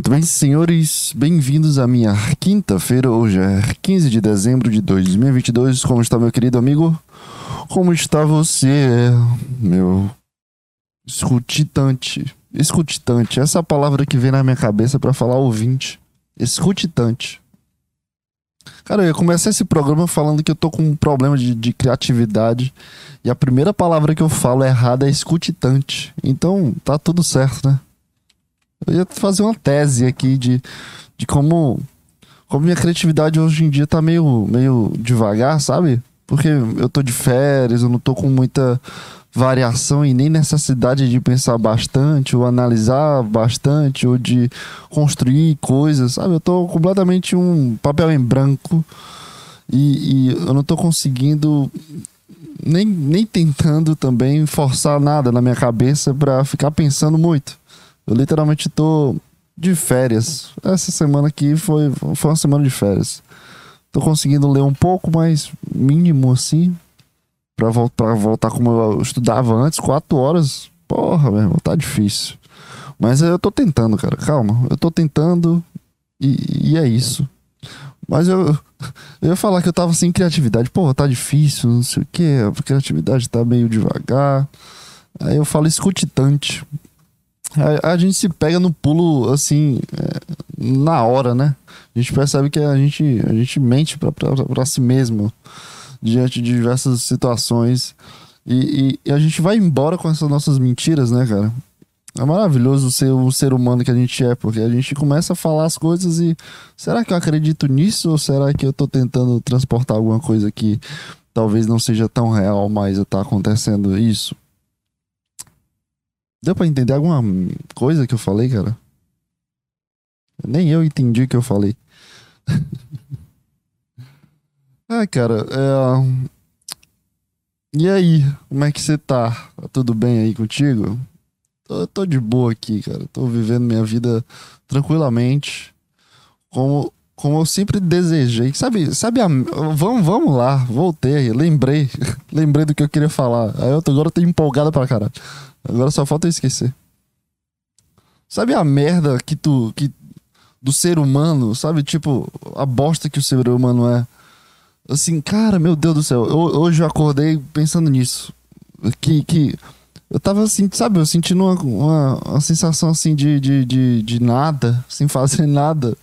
Muito bem, senhores, bem-vindos à minha quinta-feira. Hoje é 15 de dezembro de 2022. Como está, meu querido amigo? Como está você, meu escutitante? Escutitante, essa é palavra que vem na minha cabeça para falar ouvinte. Escutitante. Cara, eu começar esse programa falando que eu tô com um problema de, de criatividade. E a primeira palavra que eu falo errada é escutitante. Então, tá tudo certo, né? Eu ia fazer uma tese aqui de, de como, como minha criatividade hoje em dia tá meio, meio devagar, sabe? Porque eu tô de férias, eu não tô com muita variação e nem necessidade de pensar bastante, ou analisar bastante, ou de construir coisas, sabe? Eu tô completamente um papel em branco e, e eu não tô conseguindo nem, nem tentando também forçar nada na minha cabeça para ficar pensando muito. Eu literalmente tô de férias. Essa semana aqui foi, foi uma semana de férias. Tô conseguindo ler um pouco, mas mínimo assim. Pra, voltar pra voltar como eu estudava antes, quatro horas. Porra, meu irmão, tá difícil. Mas eu tô tentando, cara. Calma. Eu tô tentando e, e é isso. Mas eu, eu ia falar que eu tava sem criatividade. Porra, tá difícil, não sei o que. A criatividade tá meio devagar. Aí eu falo escutitante. A, a, gente se pega no pulo assim, é, na hora, né? A gente percebe que a gente, a gente mente pra si mesmo diante de diversas situações. E, e, e, a gente vai embora com essas nossas mentiras, né, cara? É maravilhoso ser o ser humano que a gente é, porque a gente começa a falar as coisas e será que eu acredito nisso ou será que eu tô tentando transportar alguma coisa que talvez não seja tão real, mas tá acontecendo isso? Deu pra entender alguma coisa que eu falei, cara? Nem eu entendi o que eu falei. ah, cara, é... E aí, como é que você tá? Tá tudo bem aí contigo? Tô, tô de boa aqui, cara. Tô vivendo minha vida tranquilamente. Como, como eu sempre desejei. Sabe, sabe a... vamos, vamos lá, voltei, lembrei. lembrei do que eu queria falar. Aí eu, agora eu tô empolgado pra caralho. Agora só falta eu esquecer. Sabe a merda que tu. Que, do ser humano, sabe? Tipo, a bosta que o ser humano é. Assim, cara, meu Deus do céu. Eu, hoje eu acordei pensando nisso. Que. que eu tava assim, sabe? Eu sentindo uma, uma, uma sensação assim de, de, de, de, nada, sem fazer nada.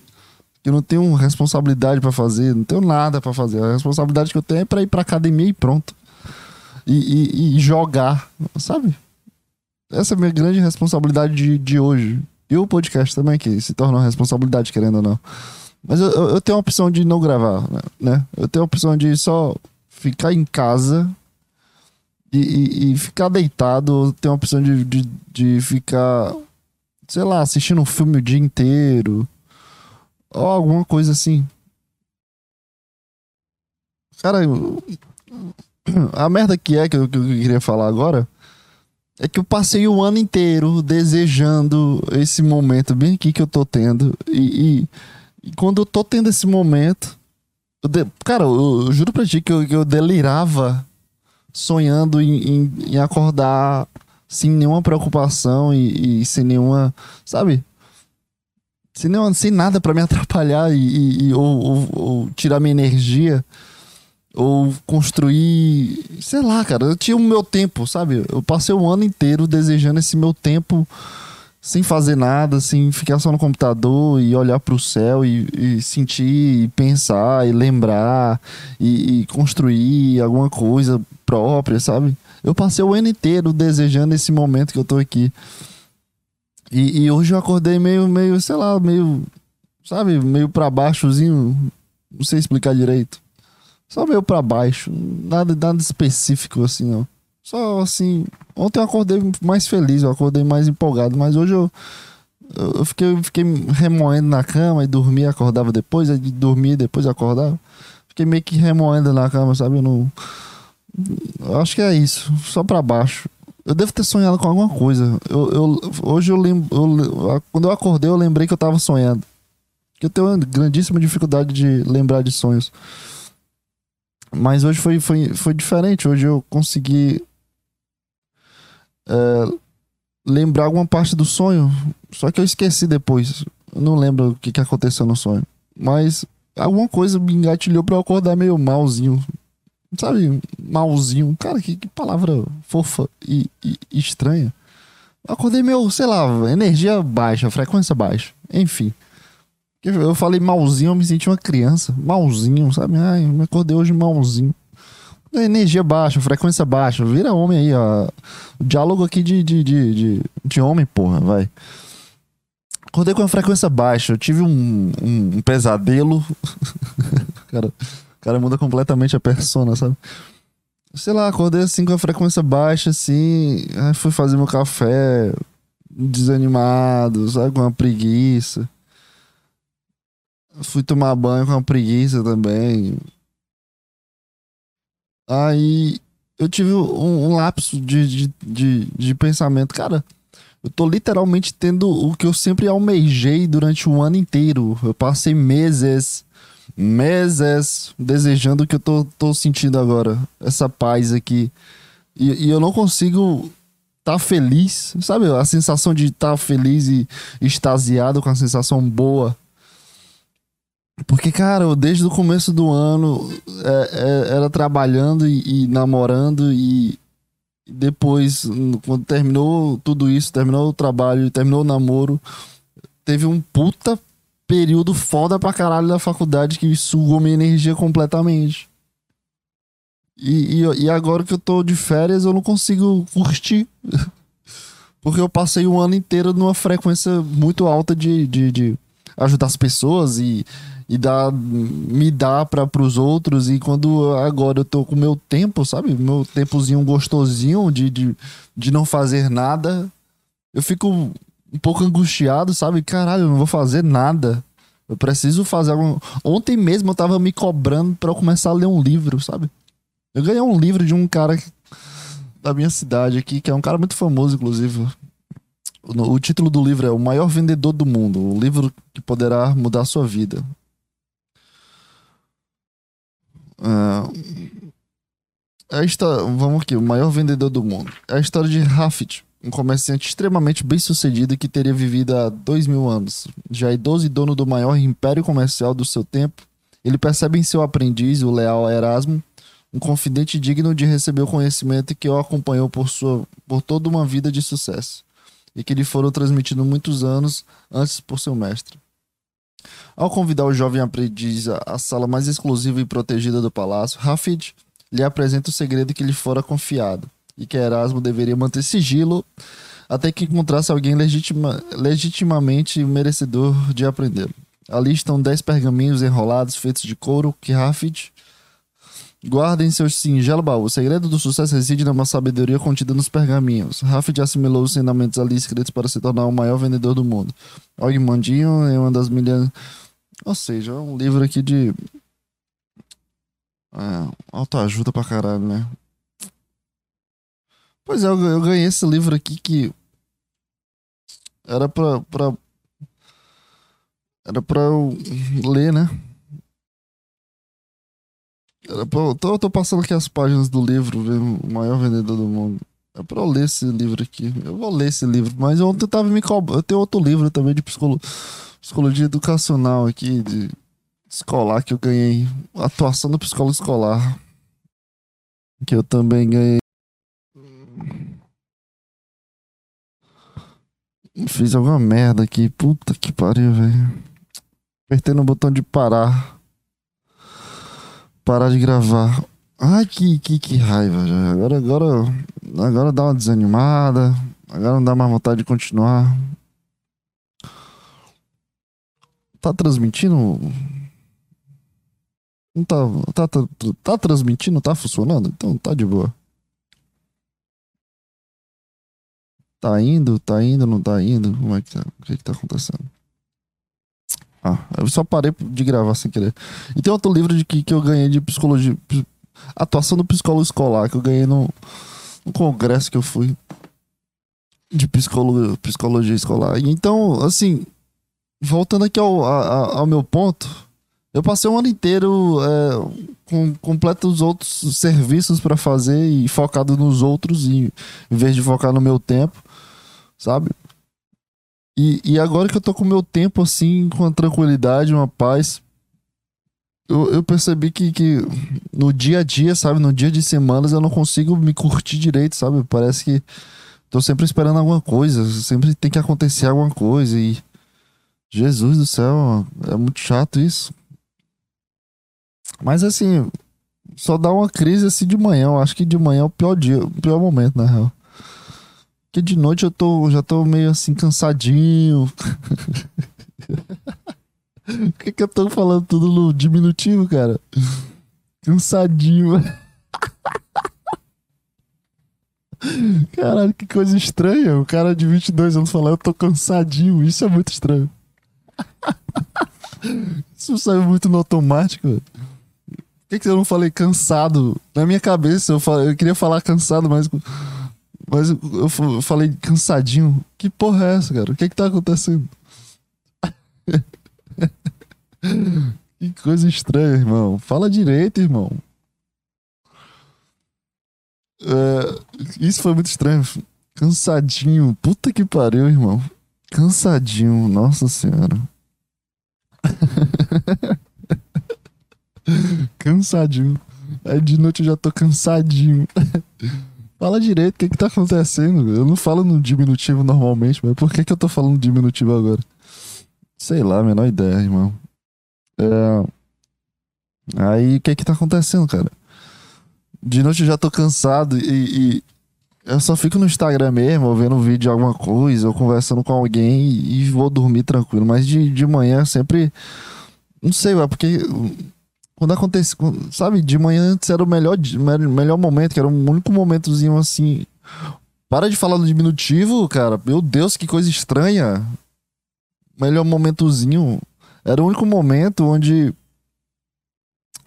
Eu não tenho responsabilidade para fazer, não tenho nada para fazer. A responsabilidade que eu tenho é pra ir pra academia e pronto. E, e, e jogar, sabe? Essa é a minha grande responsabilidade de, de hoje. E o podcast também, que se torna uma responsabilidade, querendo ou não. Mas eu, eu tenho a opção de não gravar, né? Eu tenho a opção de só ficar em casa e, e, e ficar deitado. Eu tenho a opção de, de, de, ficar, sei lá, assistindo um filme o dia inteiro. Ou alguma coisa assim. Cara, a merda que é que eu, que eu queria falar agora é que eu passei o ano inteiro desejando esse momento bem aqui que eu tô tendo. E, e, e quando eu tô tendo esse momento. Eu de, cara, eu, eu, juro pra ti que eu, eu delirava sonhando em, em, em, acordar sem nenhuma preocupação e, e, sem nenhuma. Sabe? Sem, nenhuma, sem nada para me atrapalhar e, ou, ou, ou tirar minha energia ou construir, sei lá, cara, eu tinha o meu tempo, sabe? Eu passei o ano inteiro desejando esse meu tempo sem fazer nada, sem ficar só no computador e olhar para o céu e, e, sentir, e pensar e lembrar e, e, construir alguma coisa própria, sabe? Eu passei o ano inteiro desejando esse momento que eu tô aqui. E, e hoje eu acordei meio, meio, sei lá, meio, sabe, meio para baixozinho, não sei explicar direito. Só meio pra baixo. Nada, nada específico assim, não. Só assim. Ontem eu acordei mais feliz, eu acordei mais empolgado, mas hoje eu. Eu fiquei, fiquei remoendo na cama e dormia, acordava depois, aí dormia depois acordava. Fiquei meio que remoendo na cama, sabe? Eu não. Eu acho que é isso, só pra baixo. Eu devo ter sonhado com alguma coisa. Eu, eu, hoje eu lembro. Quando eu acordei, eu lembrei que eu tava sonhando. Eu tenho uma grandíssima dificuldade de lembrar de sonhos. Mas hoje foi, foi, foi diferente. Hoje eu consegui é, lembrar alguma parte do sonho. Só que eu esqueci depois. Eu não lembro o que, que aconteceu no sonho. Mas alguma coisa me engatilhou pra eu acordar meio malzinho. Sabe? Malzinho. Cara, que, que palavra fofa e, e, e estranha. Acordei meio, sei lá, energia baixa, frequência baixa. Enfim. Eu falei malzinho, eu me senti uma criança. Malzinho, sabe? Ai, me acordei hoje malzinho. Energia baixa, frequência baixa. Vira homem aí, ó. Diálogo aqui de, de, de, de, de homem, porra, vai. Acordei com a frequência baixa. Eu tive um, um, um pesadelo. cara, o cara muda completamente a persona, sabe? Sei lá, acordei assim com a frequência baixa, assim. Aí fui fazer meu café desanimado, sabe? Com uma preguiça. Fui tomar banho com uma preguiça também. Aí eu tive um, um lapso de, de, de, de, pensamento. Cara, eu tô literalmente tendo o que eu sempre almejei durante o ano inteiro. Eu passei meses, meses desejando o que eu tô, tô sentindo agora. Essa paz aqui. E, e eu não consigo tá feliz, sabe? A sensação de estar tá feliz e extasiado com a sensação boa porque, cara, eu, desde o começo do ano é, é, era trabalhando e, e, namorando e depois, quando terminou tudo isso, terminou o trabalho, terminou o namoro, teve um puta período foda pra caralho da faculdade que sugou minha energia completamente. E, e, e agora que eu tô de férias, eu não consigo curtir. Porque eu passei um ano inteiro numa frequência muito alta de, de, de ajudar as pessoas e e dá, me dá para os outros. E quando agora eu tô com meu tempo, sabe? Meu tempozinho gostosinho de, de, de não fazer nada, eu fico um pouco angustiado, sabe? Caralho, eu não vou fazer nada. Eu preciso fazer algum. Ontem mesmo eu tava me cobrando para eu começar a ler um livro, sabe? Eu ganhei um livro de um cara da minha cidade aqui, que é um cara muito famoso, inclusive. O, o título do livro é O Maior Vendedor do Mundo, o livro que poderá mudar sua vida. Uh, a história, vamos aqui, o maior vendedor do mundo. É a história de Rafit, um comerciante extremamente bem sucedido que teria vivido há dois mil anos. Já idoso e dono do maior império comercial do seu tempo, ele percebe em seu aprendiz, o leal Erasmo, um confidente digno de receber o conhecimento que o acompanhou por, sua, por toda uma vida de sucesso e que lhe foram transmitidos muitos anos antes por seu mestre. Ao convidar o jovem aprendiz à sala mais exclusiva e protegida do palácio, Rafid lhe apresenta o segredo que lhe fora confiado e que Erasmo deveria manter sigilo até que encontrasse alguém legitima, legitimamente merecedor de aprendê-lo. Ali estão dez pergaminhos enrolados feitos de couro que Rafid Guarda em seu singelo baú. O segredo do sucesso reside numa sabedoria contida nos pergaminhos. Rafid assimilou os ensinamentos ali escritos para se tornar o maior vendedor do mundo. Og Mandinho é uma das milhares. Ou seja, é um livro aqui de. É, autoajuda pra caralho, né? Pois é, eu, eu ganhei esse livro aqui que. Era pra, pra. Era pra eu ler, né? Eu tô, tô passando aqui as páginas do livro, o maior vendedor do mundo. É pra eu ler esse livro aqui. Eu vou ler esse livro. Mas ontem eu tava me cobrando. Eu tenho outro livro também de psicolo... psicologia educacional aqui, de escolar, que eu ganhei. Atuação do psicólogo escolar. Que eu também ganhei. Fiz alguma merda aqui. Puta que pariu, velho. Apertei no botão de parar parar de gravar. Ai, que, que, que raiva. Já. Agora, agora, agora dá uma desanimada. Agora não dá mais vontade de continuar. Tá transmitindo? Não tá, tá, tá, tá transmitindo? Tá funcionando? Então tá de boa. Tá indo? Tá indo? Não tá indo? Como é que tá? O que, que tá acontecendo? Ah, eu só parei de gravar sem querer. E tem outro livro de que, que eu ganhei de psicologia. Atuação do psicólogo escolar, que eu ganhei no, no congresso que eu fui. De psicologia, psicologia escolar. E então, assim, voltando aqui ao, a, ao meu ponto, eu passei um ano inteiro é, com completos outros serviços para fazer e focado nos outros, em, em vez de focar no meu tempo, sabe? E, e agora que eu tô com o meu tempo assim, com a tranquilidade, uma paz, eu, eu percebi que, que no dia a dia, sabe? No dia de semanas eu não consigo me curtir direito, sabe? Parece que tô sempre esperando alguma coisa, sempre tem que acontecer alguma coisa e. Jesus do céu, é muito chato isso. Mas assim, só dá uma crise assim de manhã. Eu acho que de manhã é o pior dia, o pior momento, na real. Porque de noite eu tô, já tô meio assim cansadinho. Por que, que eu tô falando tudo no diminutivo, cara? Cansadinho. Caralho, que coisa estranha. O cara de 22 anos falando, eu tô cansadinho. Isso é muito estranho. Isso saiu muito no automático. Por que, que eu não falei cansado? Na minha cabeça eu, falei, eu queria falar cansado, mas, mas eu falei cansadinho. Que porra é essa, cara? O que, que tá acontecendo? que coisa estranha, irmão. Fala direito, irmão. É, isso foi muito estranho. Cansadinho. Puta que pariu, irmão. Cansadinho. Nossa senhora. cansadinho. Aí de noite eu já tô cansadinho. Fala direito, o que que tá acontecendo? Eu não falo no diminutivo normalmente, mas por que que eu tô falando diminutivo agora? Sei lá, menor ideia, irmão. É... Aí o que que tá acontecendo, cara? De noite eu já tô cansado e, e, eu só fico no Instagram mesmo, vendo um vídeo de alguma coisa, ou conversando com alguém e, e vou dormir tranquilo. Mas de, de manhã sempre. Não sei, é porque quando acontece, sabe, de manhã antes era o melhor, melhor momento, que era um único momentozinho assim. Para de falar no diminutivo, cara. Meu Deus, que coisa estranha. Melhor momentozinho. Era o único momento onde.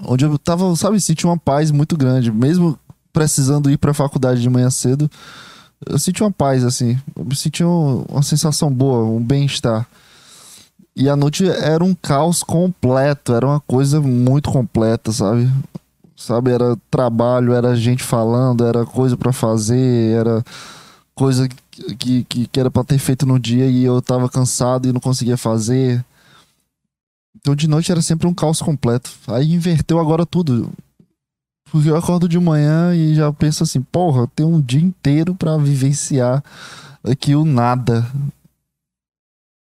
Onde eu tava, sabe, senti uma paz muito grande. Mesmo precisando ir pra faculdade de manhã cedo, eu senti uma paz, assim. Eu senti um, uma sensação boa, um bem-estar. E a noite era um caos completo, era uma coisa muito completa, sabe? Sabe, era trabalho, era gente falando, era coisa para fazer, era coisa que, que, que era para ter feito no dia e eu tava cansado e não conseguia fazer. Então de noite era sempre um caos completo. Aí inverteu agora tudo. Porque eu acordo de manhã e já penso assim, porra, tenho um dia inteiro para vivenciar aqui o nada.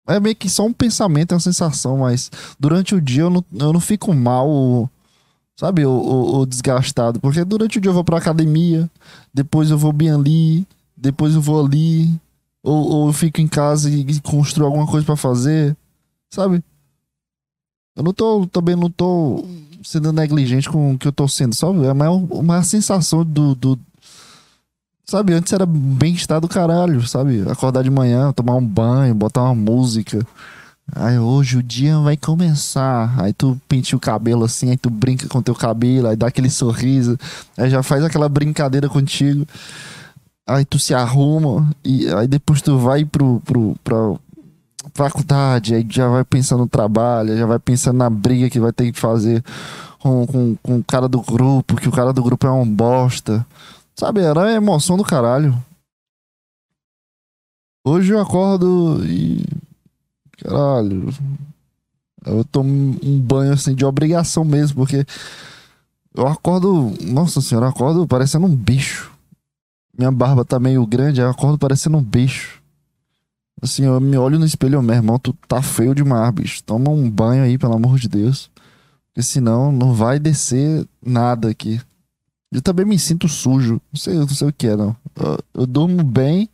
É meio que só um pensamento, é uma sensação, mas durante o dia eu não, eu não fico mal, sabe, o, desgastado. Porque durante o dia eu vou pra academia, depois eu vou bem ali, depois eu vou ali, ou, ou eu fico em casa e, construo alguma coisa para fazer, sabe? Eu não tô, também não tô sendo negligente com o que eu tô sendo, sabe? É uma, uma sensação do, do. Sabe, antes era bem-estar do caralho, sabe? Acordar de manhã, tomar um banho, botar uma música. Aí hoje o dia vai começar. Aí tu penteia o cabelo assim, aí tu brinca com teu cabelo, aí dá aquele sorriso, aí já faz aquela brincadeira contigo. Aí tu se arruma e aí depois tu vai pro, pro, pra, faculdade, aí já vai pensando no trabalho, já vai pensando na briga que vai ter que fazer com, com, com o cara do grupo, que o cara do grupo é um bosta. Sabe, era emoção do caralho. Hoje eu acordo e. Caralho. Eu tomo um banho assim de obrigação mesmo, porque eu acordo. Nossa senhora, eu acordo parecendo um bicho. Minha barba tá meio grande, eu acordo parecendo um bicho. Assim, eu me olho no espelho, meu irmão, tu tá feio demais, bicho. Toma um banho aí, pelo amor de Deus. Porque senão não vai descer nada aqui. Eu também me sinto sujo. Não sei, não sei o que é, não. Eu, eu durmo bem,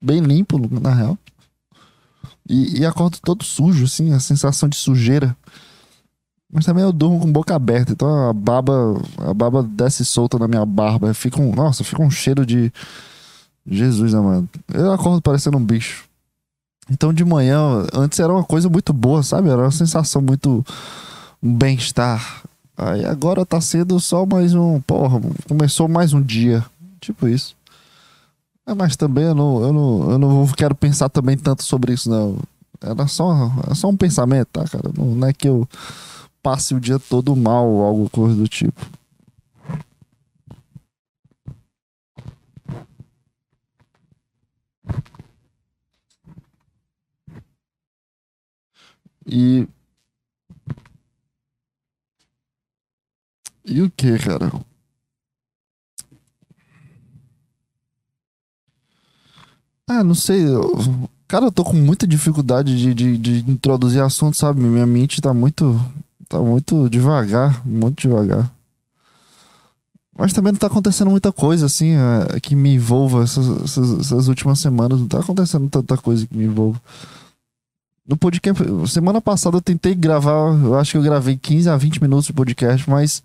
bem limpo, na real. E, e acordo todo sujo, assim, a sensação de sujeira. Mas também eu durmo com boca aberta, então a baba, a baba desce solta na minha barba. Fica um, nossa, fica um cheiro de Jesus amado. Eu acordo parecendo um bicho. Então de manhã, antes era uma coisa muito boa, sabe? Era uma sensação muito um bem-estar. Aí agora tá sendo só mais um. Porra, começou mais um dia. Tipo isso. É, mas também eu não, eu, não, eu não quero pensar também tanto sobre isso, não. Era só, é só um pensamento, tá, cara? Não, não é que eu passe o dia todo mal ou algo coisa do tipo. E. E o que, cara? Ah, não sei. Eu... Cara, eu tô com muita dificuldade de, de, de introduzir assunto, sabe? Minha mente tá muito. Tá muito devagar, muito devagar. Mas também não tá acontecendo muita coisa, assim, é, que me envolva essas, essas, essas, últimas semanas. Não tá acontecendo tanta coisa que me envolva. No podcast, semana passada eu tentei gravar, eu acho que eu gravei 15 a 20 minutos de podcast, mas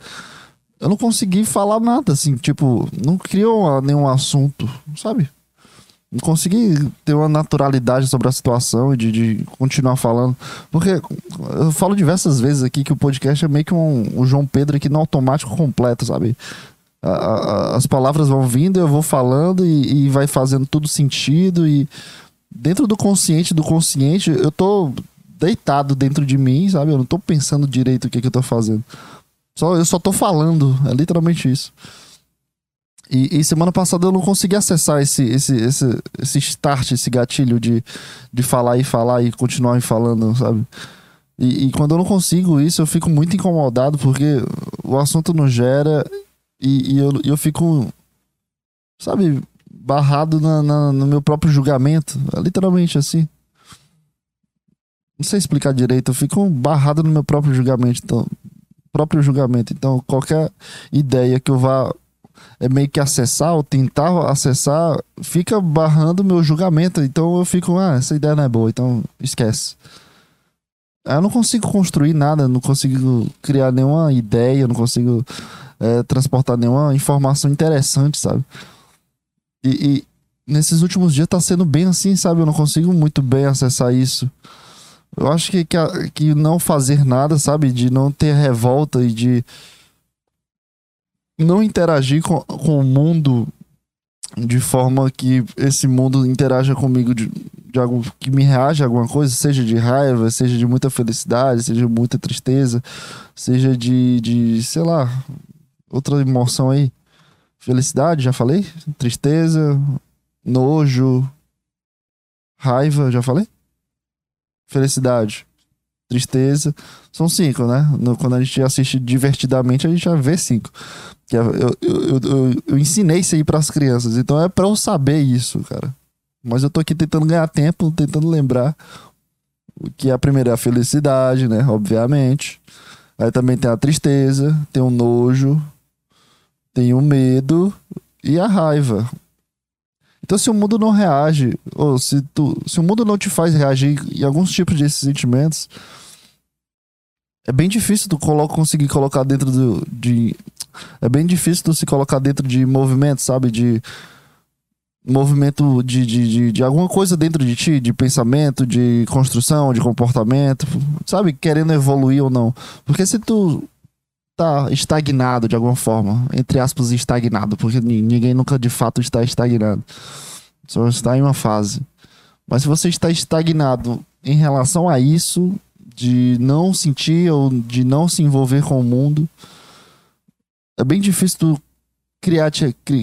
eu não consegui falar nada, assim, tipo, não criou nenhum assunto, sabe? Não consegui ter uma naturalidade sobre a situação e de, de, continuar falando. Porque eu falo diversas vezes aqui que o podcast é meio que um, um João Pedro aqui no automático completo, sabe? As palavras vão vindo, eu vou falando e, e, vai fazendo tudo sentido. E dentro do consciente do consciente, eu tô deitado dentro de mim, sabe? Eu não tô pensando direito o que, que eu tô fazendo. Só, eu só tô falando, é literalmente isso. E, e, semana passada eu não consegui acessar esse, esse, esse, esse start, esse gatilho de, de falar e falar e continuar falando, sabe? E, e, quando eu não consigo isso, eu fico muito incomodado porque o assunto não gera e, e eu, eu fico, sabe, barrado na, na, no meu próprio julgamento. É literalmente assim. Não sei explicar direito, eu fico barrado no meu próprio julgamento. Então, próprio julgamento. Então, qualquer ideia que eu vá é meio que acessar ou tentar acessar, fica barrando meu julgamento. Então eu fico, ah, essa ideia não é boa, então esquece. Eu não consigo construir nada, não consigo criar nenhuma ideia, não consigo é, transportar nenhuma informação interessante, sabe? E, e, nesses últimos dias tá sendo bem assim, sabe? Eu não consigo muito bem acessar isso. Eu acho que, que, que não fazer nada, sabe? De não ter revolta e de não interagir com, com o mundo de forma que esse mundo interaja comigo de, de algo que me reaja a alguma coisa, seja de raiva, seja de muita felicidade, seja de muita tristeza, seja de, de sei lá, outra emoção aí. Felicidade, já falei? Tristeza, nojo, raiva, já falei? Felicidade, tristeza. São cinco, né? No, quando a gente assiste divertidamente, a gente já vê cinco. Que eu, eu, eu, eu ensinei isso aí para as crianças. Então é para eu saber isso, cara. Mas eu tô aqui tentando ganhar tempo, tentando lembrar. O que é a primeira é a felicidade, né? Obviamente. Aí também tem a tristeza, tem o nojo, tem o medo e a raiva. Então, se o mundo não reage, ou se, tu, se o mundo não te faz reagir em alguns tipos desses sentimentos, é bem difícil tu colo conseguir colocar dentro do, de. É bem difícil tu se colocar dentro de movimento, sabe? De. Movimento de, de, de, de alguma coisa dentro de ti, de pensamento, de construção, de comportamento, sabe? Querendo evoluir ou não. Porque se tu tá estagnado de alguma forma, entre aspas, estagnado, porque ninguém nunca de fato está estagnado. Só está em uma fase. Mas se você está estagnado em relação a isso, de não sentir ou de não se envolver com o mundo, é bem difícil tu criar,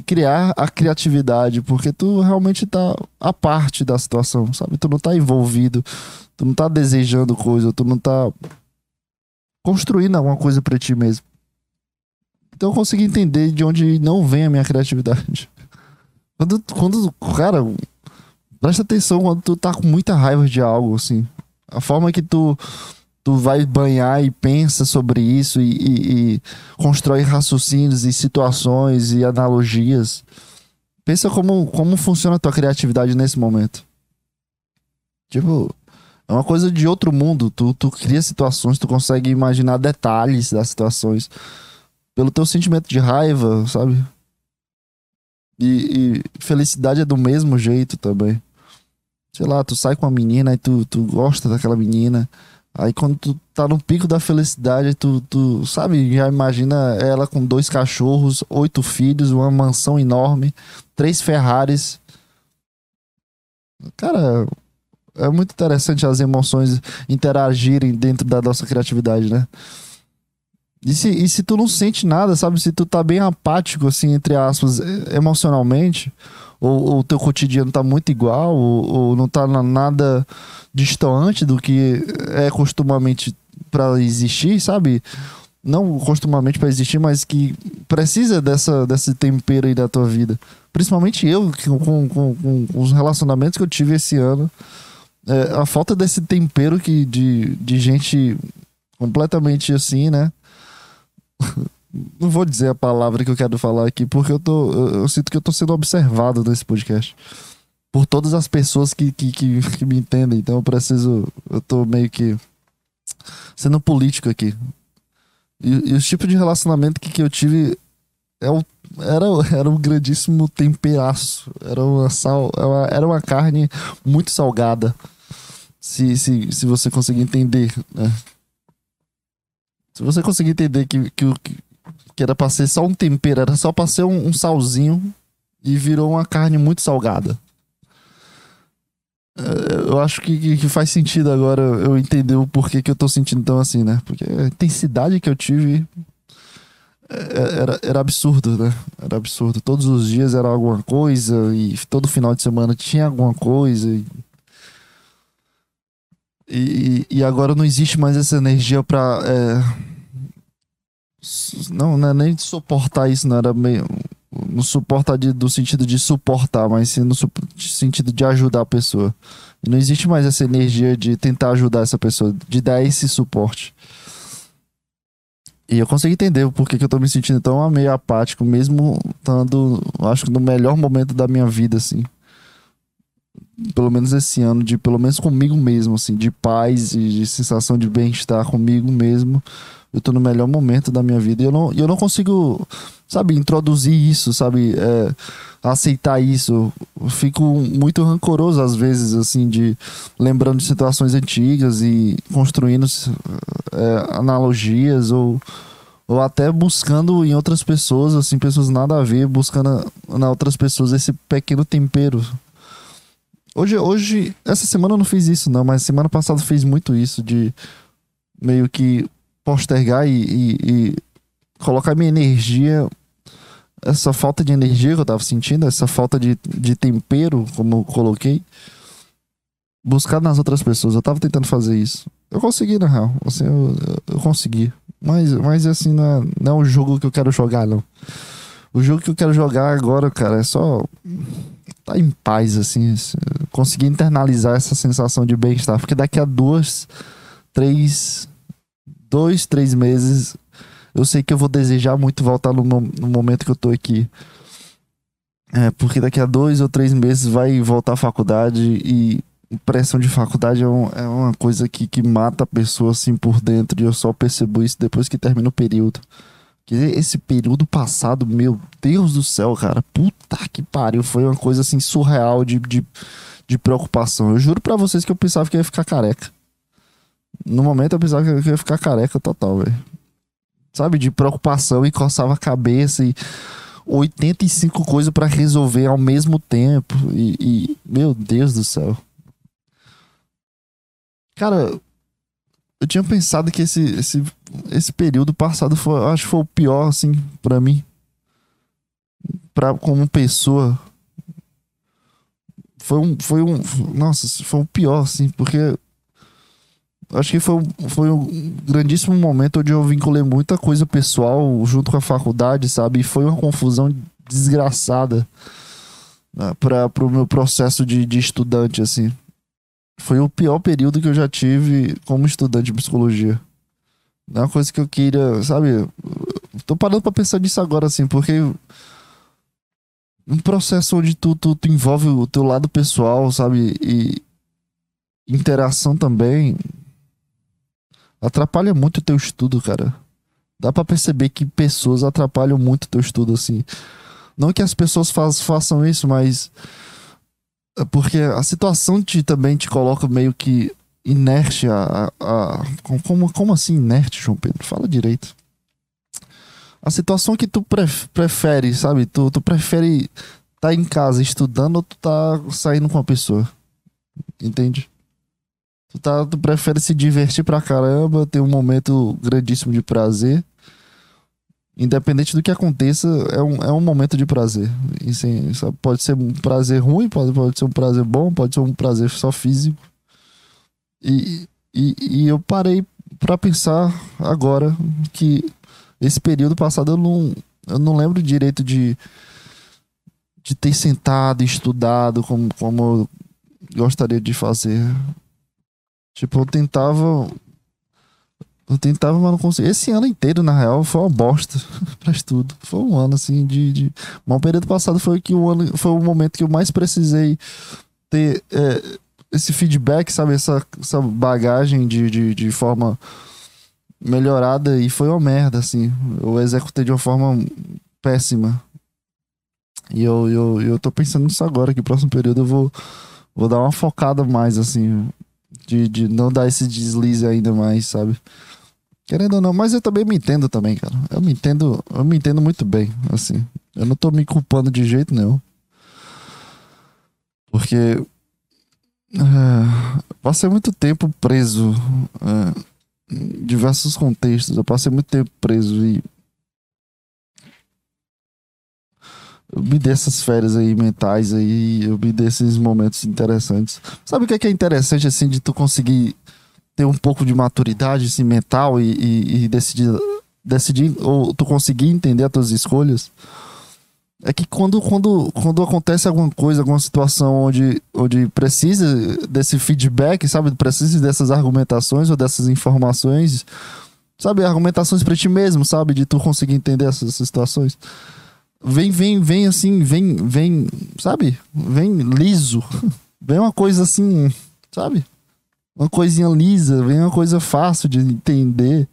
criar a criatividade, porque tu realmente tá a parte da situação, sabe? Tu não tá envolvido, tu não tá desejando coisa, tu não tá construindo alguma coisa para ti mesmo. Então eu consegui entender de onde não vem a minha criatividade. Quando, quando, cara, presta atenção quando tu tá com muita raiva de algo, assim. A forma que tu, tu vai banhar e pensa sobre isso e, e, e constrói raciocínios e situações e analogias. Pensa como, como funciona a tua criatividade nesse momento. Tipo, é uma coisa de outro mundo. Tu, tu cria situações, tu consegue imaginar detalhes das situações pelo teu sentimento de raiva, sabe? E, e felicidade é do mesmo jeito também sei lá, tu sai com a menina e tu, tu gosta daquela menina. Aí quando tu tá no pico da felicidade, tu, tu sabe, já imagina ela com dois cachorros, oito filhos, uma mansão enorme, três Ferraris. Cara, é muito interessante as emoções interagirem dentro da nossa criatividade, né? E se, e se tu não sente nada, sabe? Se tu tá bem apático, assim, entre aspas, emocionalmente, ou o teu cotidiano tá muito igual, ou, ou não tá nada distante do que é costumamente para existir, sabe? Não costumamente para existir, mas que precisa dessa, desse tempero aí da tua vida. Principalmente eu, com, com, com os relacionamentos que eu tive esse ano. É, a falta desse tempero que, de, de gente completamente assim, né? Não vou dizer a palavra que eu quero falar aqui, porque eu, tô, eu, eu sinto que eu tô sendo observado nesse podcast. Por todas as pessoas que, que, que, que me entendem. Então eu preciso. Eu tô meio que sendo político aqui. E, e o tipo de relacionamento que, que eu tive é era, era um grandíssimo temperaço. Era uma, sal, era uma, era uma carne muito salgada. Se, se, se você conseguir entender, né? Se você conseguir entender que, que, que, era pra ser só um tempero, era só pra ser um, um salzinho e virou uma carne muito salgada. É, eu acho que, que, faz sentido agora eu entender o porquê que eu tô sentindo tão assim, né? Porque a intensidade que eu tive é, era, era absurdo, né? Era absurdo. Todos os dias era alguma coisa e todo final de semana tinha alguma coisa. E, e, e agora não existe mais essa energia pra. É, não, não é nem suportar isso, não era meio. Não suportar de, do sentido de suportar, mas sim no sentido de ajudar a pessoa. E não existe mais essa energia de tentar ajudar essa pessoa, de dar esse suporte. E eu consegui entender o porquê que eu tô me sentindo tão meio apático, mesmo estando, acho que no melhor momento da minha vida, assim. Pelo menos esse ano, de pelo menos comigo mesmo, assim, de paz e de sensação de bem-estar comigo mesmo eu tô no melhor momento da minha vida e eu não, eu não consigo, sabe, introduzir isso, sabe, é, aceitar isso. Fico muito rancoroso às vezes, assim, de lembrando de situações antigas e construindo é, analogias ou, ou até buscando em outras pessoas, assim, pessoas nada a ver, buscando na outras pessoas esse pequeno tempero. Hoje, hoje, essa semana eu não fiz isso, não, mas semana passada fiz muito isso de meio que postergar e, e, e colocar minha energia essa falta de energia que eu tava sentindo, essa falta de, de tempero, como eu coloquei, buscar nas outras pessoas. Eu tava tentando fazer isso. Eu consegui, na real. Assim, eu, eu consegui. Mas, mas assim, não é, não é o jogo que eu quero jogar, não. O jogo que eu quero jogar agora, cara, é só tá em paz, assim. Conseguir internalizar essa sensação de bem-estar. Porque daqui a duas, três, dois, três meses, eu sei que eu vou desejar muito voltar no, no momento que eu tô aqui. É, porque daqui a dois ou três meses vai voltar à faculdade e pressão de faculdade é, um, é uma coisa que, que mata a pessoa assim por dentro e eu só percebo isso depois que termina o período. Esse período passado, meu Deus do céu, cara, puta que pariu, foi uma coisa assim surreal de, de, de preocupação. Eu juro para vocês que eu pensava que ia ficar careca. No momento eu pensava que eu ia ficar careca total, velho. Sabe, de preocupação e coçava a cabeça e 85 coisas para resolver ao mesmo tempo. E, e, meu Deus do céu. Cara, eu tinha pensado que esse, esse, esse período passado foi, acho que foi o pior, assim, para mim. Pra, como pessoa. Foi um, foi um. Nossa, foi o pior, assim, porque acho que foi, foi um grandíssimo momento onde eu vinculei muita coisa pessoal junto com a faculdade, sabe? E foi uma confusão desgraçada né, para o meu processo de, de estudante, assim. Foi o pior período que eu já tive como estudante de psicologia. É uma coisa que eu queria, sabe? Tô parando pra pensar nisso agora, assim, porque um processo onde tu, tu, tu envolve o teu lado pessoal, sabe? E interação também, atrapalha muito o teu estudo, cara. Dá para perceber que pessoas atrapalham muito o teu estudo, assim. Não que as pessoas faz, façam isso, mas. É porque a situação te, também te coloca meio que inerte a, a, a, como, como assim inerte, João Pedro? Fala direito. A situação que tu prefere, sabe? Tu, tu prefere estar tá em casa estudando ou tu tá saindo com uma pessoa. Entende? Tu, tá, tu prefere se divertir pra caramba, ter um momento grandíssimo de prazer. independente do que aconteça, é um, é um momento de prazer. E, sim, pode ser um prazer ruim, pode, pode ser um prazer bom, pode ser um prazer só físico. E, e, e eu parei para pensar agora que esse período passado eu não, eu não lembro direito de, de ter sentado e estudado como, como eu gostaria de fazer. Tipo, eu tentava eu tentava, mas não conseguia. Esse ano inteiro, na real, foi uma bosta pra estudo. Foi um ano, assim, de. de... Mas o período passado foi, que o ano, foi o momento que eu mais precisei ter é, esse feedback, sabe? Essa, essa bagagem de, de, de forma melhorada. E foi uma merda, assim. Eu executei de uma forma péssima. E eu, eu, eu tô pensando nisso agora, que no próximo período eu vou, vou dar uma focada mais, assim. De, de não dar esse deslize ainda mais, sabe? Querendo ou não, mas eu também me entendo também, cara. Eu me entendo, eu me entendo muito bem, assim. Eu não tô me culpando de jeito nenhum. Porque é, passei muito tempo preso é, em diversos contextos. Eu passei muito tempo preso e eu me dei essas férias aí mentais aí, eu me dei esses momentos interessantes. Sabe o que é, que é interessante assim de tu conseguir ter um pouco de maturidade assim, mental e, e, e decidir, decidir ou tu conseguir entender as tuas escolhas é que quando, quando, quando acontece alguma coisa, alguma situação onde, onde precisa desse feedback, sabe? Precisa dessas argumentações ou dessas informações, sabe? Argumentações para ti mesmo, sabe? De tu conseguir entender essas situações. Vem, vem, vem assim, vem, vem, sabe? Vem liso. Vem uma coisa assim, sabe? uma coisinha lisa, vem uma coisa fácil de entender.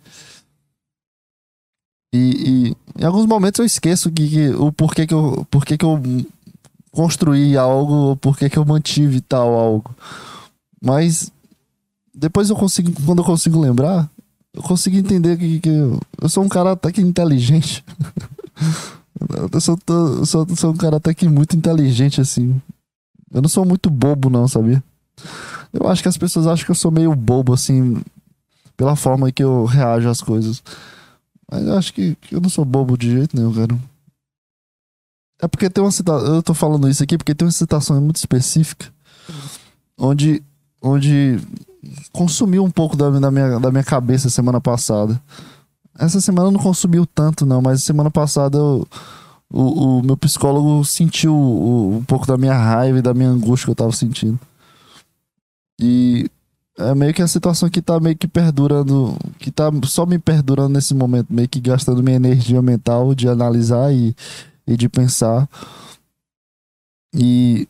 E, e em alguns momentos eu esqueço que, que, o porquê que eu, porquê que eu construí algo, porquê que eu mantive tal algo. Mas depois eu consigo, quando eu consigo lembrar, eu consigo entender que, que eu, eu sou um cara até que inteligente. eu, sou, eu sou, sou um cara até que muito inteligente, assim. Eu não sou muito bobo, não, sabia? Eu acho que as pessoas acham que eu sou meio bobo, assim, pela forma que eu reajo às coisas. Mas eu acho que, que eu não sou bobo de jeito nenhum, cara. É porque tem uma situação. Eu tô falando isso aqui porque tem uma situação muito específica. Onde. Onde consumiu um pouco da, da, minha, da minha cabeça semana passada. Essa semana não consumiu tanto, não, mas semana passada eu, o, o meu psicólogo sentiu o, um pouco da minha raiva e da minha angústia que eu tava sentindo. E é meio que a situação que tá meio que perdurando, que tá só me perdurando nesse momento, meio que gastando minha energia mental de analisar e, e de pensar. E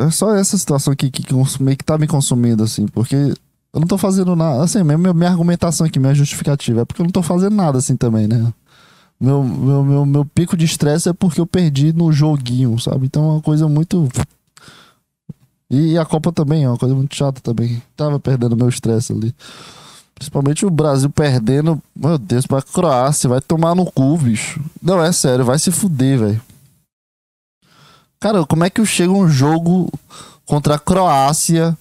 é só essa situação que, que meio que tá me consumindo, assim, porque eu não tô fazendo nada. Assim, minha, minha argumentação aqui, minha justificativa, é porque eu não tô fazendo nada assim também, né? Meu, meu, meu, meu pico de estresse é porque eu perdi no joguinho, sabe? Então é uma coisa muito e a Copa também é uma coisa muito chata também. Tava perdendo meu estresse ali. Principalmente o Brasil perdendo, meu Deus, pra Croácia. Vai tomar no cu, bicho. Não, é sério, vai se fuder, velho. Cara, como é que chega um jogo contra a Croácia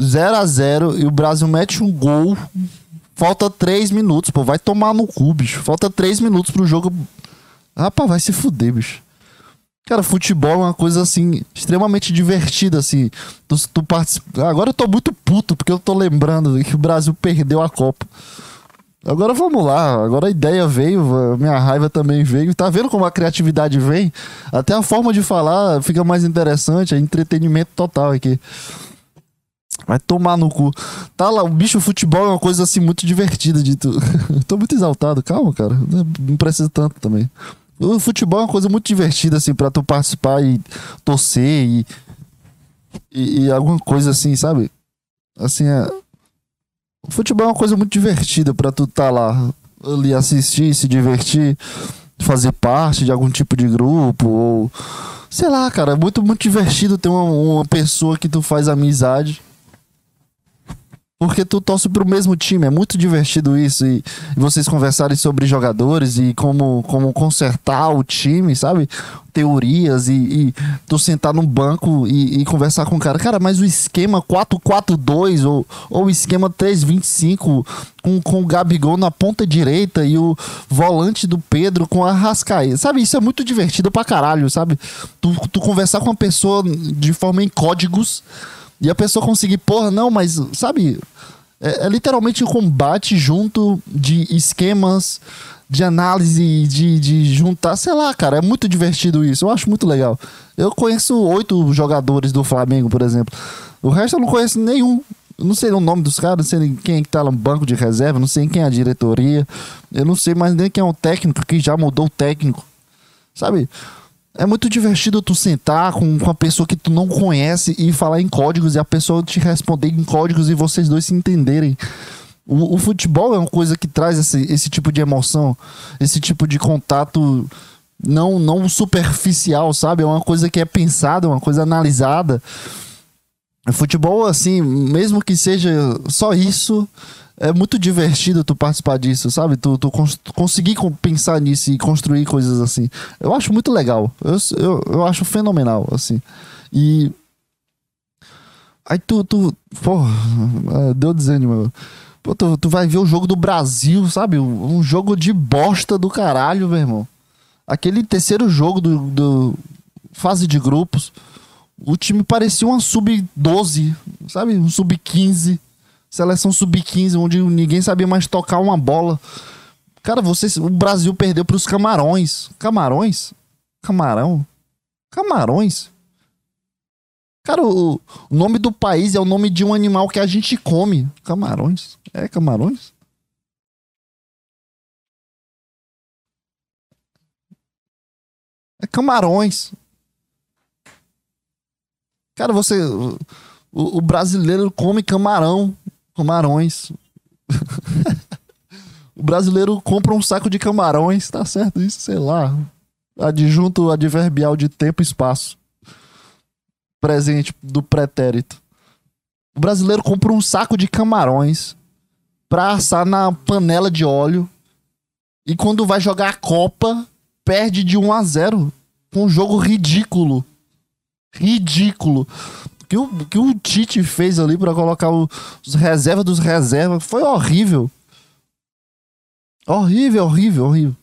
0 a 0 e o Brasil mete um gol? Falta 3 minutos, pô. Vai tomar no cu, bicho. Falta 3 minutos pro jogo. Rapaz, vai se fuder, bicho. Cara, futebol é uma coisa assim, extremamente divertida, assim. Tu, tu participa... Agora eu tô muito puto, porque eu tô lembrando que o Brasil perdeu a Copa. Agora vamos lá, agora a ideia veio, minha raiva também veio. Tá vendo como a criatividade vem? Até a forma de falar fica mais interessante, é entretenimento total aqui. Vai tomar no cu. Tá lá, o bicho futebol é uma coisa assim muito divertida de tu. tô muito exaltado, calma, cara. Não precisa tanto também. O futebol é uma coisa muito divertida, assim, pra tu participar e torcer e, e, e alguma coisa assim, sabe? Assim, é... O futebol é uma coisa muito divertida pra tu tá lá, ali assistir, se divertir, fazer parte de algum tipo de grupo, ou. Sei lá, cara, é muito, muito divertido ter uma, uma pessoa que tu faz amizade porque tu torce pro mesmo time. É muito divertido isso. E, vocês conversarem sobre jogadores e como, como consertar o time, sabe? Teorias e, e tu sentar no banco e, e, conversar com o cara. Cara, mas o esquema 4-4-2 ou, ou o esquema 3-25 com, com o Gabigol na ponta direita e o volante do Pedro com a Rascaeta. Sabe? Isso é muito divertido pra caralho, sabe? Tu, tu conversar com uma pessoa de forma em códigos e a pessoa conseguir, porra, não, mas, sabe? É, é literalmente um combate junto de esquemas, de análise, de, de juntar, sei lá, cara, é muito divertido isso. Eu acho muito legal. Eu conheço oito jogadores do Flamengo, por exemplo. O resto eu não conheço nenhum. Eu não sei o nome dos caras, não sei quem é que tá no banco de reserva, não sei quem é a diretoria. Eu não sei mais nem quem é o técnico, que já mudou o técnico. Sabe? É muito divertido tu sentar com, com uma pessoa que tu não conhece e falar em códigos e a pessoa te responder em códigos e vocês dois se entenderem. O, o futebol é uma coisa que traz esse, esse tipo de emoção, esse tipo de contato não, não superficial, sabe? É uma coisa que é pensada, uma coisa analisada. Futebol, assim, mesmo que seja só isso, é muito divertido tu participar disso, sabe? Tu, tu cons conseguir pensar nisso e construir coisas assim. Eu acho muito legal. Eu, eu, eu acho fenomenal, assim. E. Aí tu. tu é, deu desânimo. Pô, tu, tu vai ver o jogo do Brasil, sabe? Um jogo de bosta do caralho, meu irmão. Aquele terceiro jogo do, do fase de grupos. O time parecia uma sub-12, sabe? Um sub-15 seleção sub-15, onde ninguém sabia mais tocar uma bola. Cara, vocês, o Brasil perdeu para os Camarões. Camarões? Camarão? Camarões? Cara, o, o, nome do país é o nome de um animal que a gente come. Camarões? É, camarões? É camarões. Cara, você. O, o brasileiro come camarão. Camarões. o brasileiro compra um saco de camarões, tá certo isso? Sei lá. Adjunto adverbial de tempo e espaço. Presente do pretérito. O brasileiro compra um saco de camarões pra assar na panela de óleo. E quando vai jogar a Copa, perde de 1 a 0 com um jogo ridículo. Ridículo que o, que o Tite fez ali para colocar o, os reservas dos reservas foi horrível. Horrível, horrível, horrível.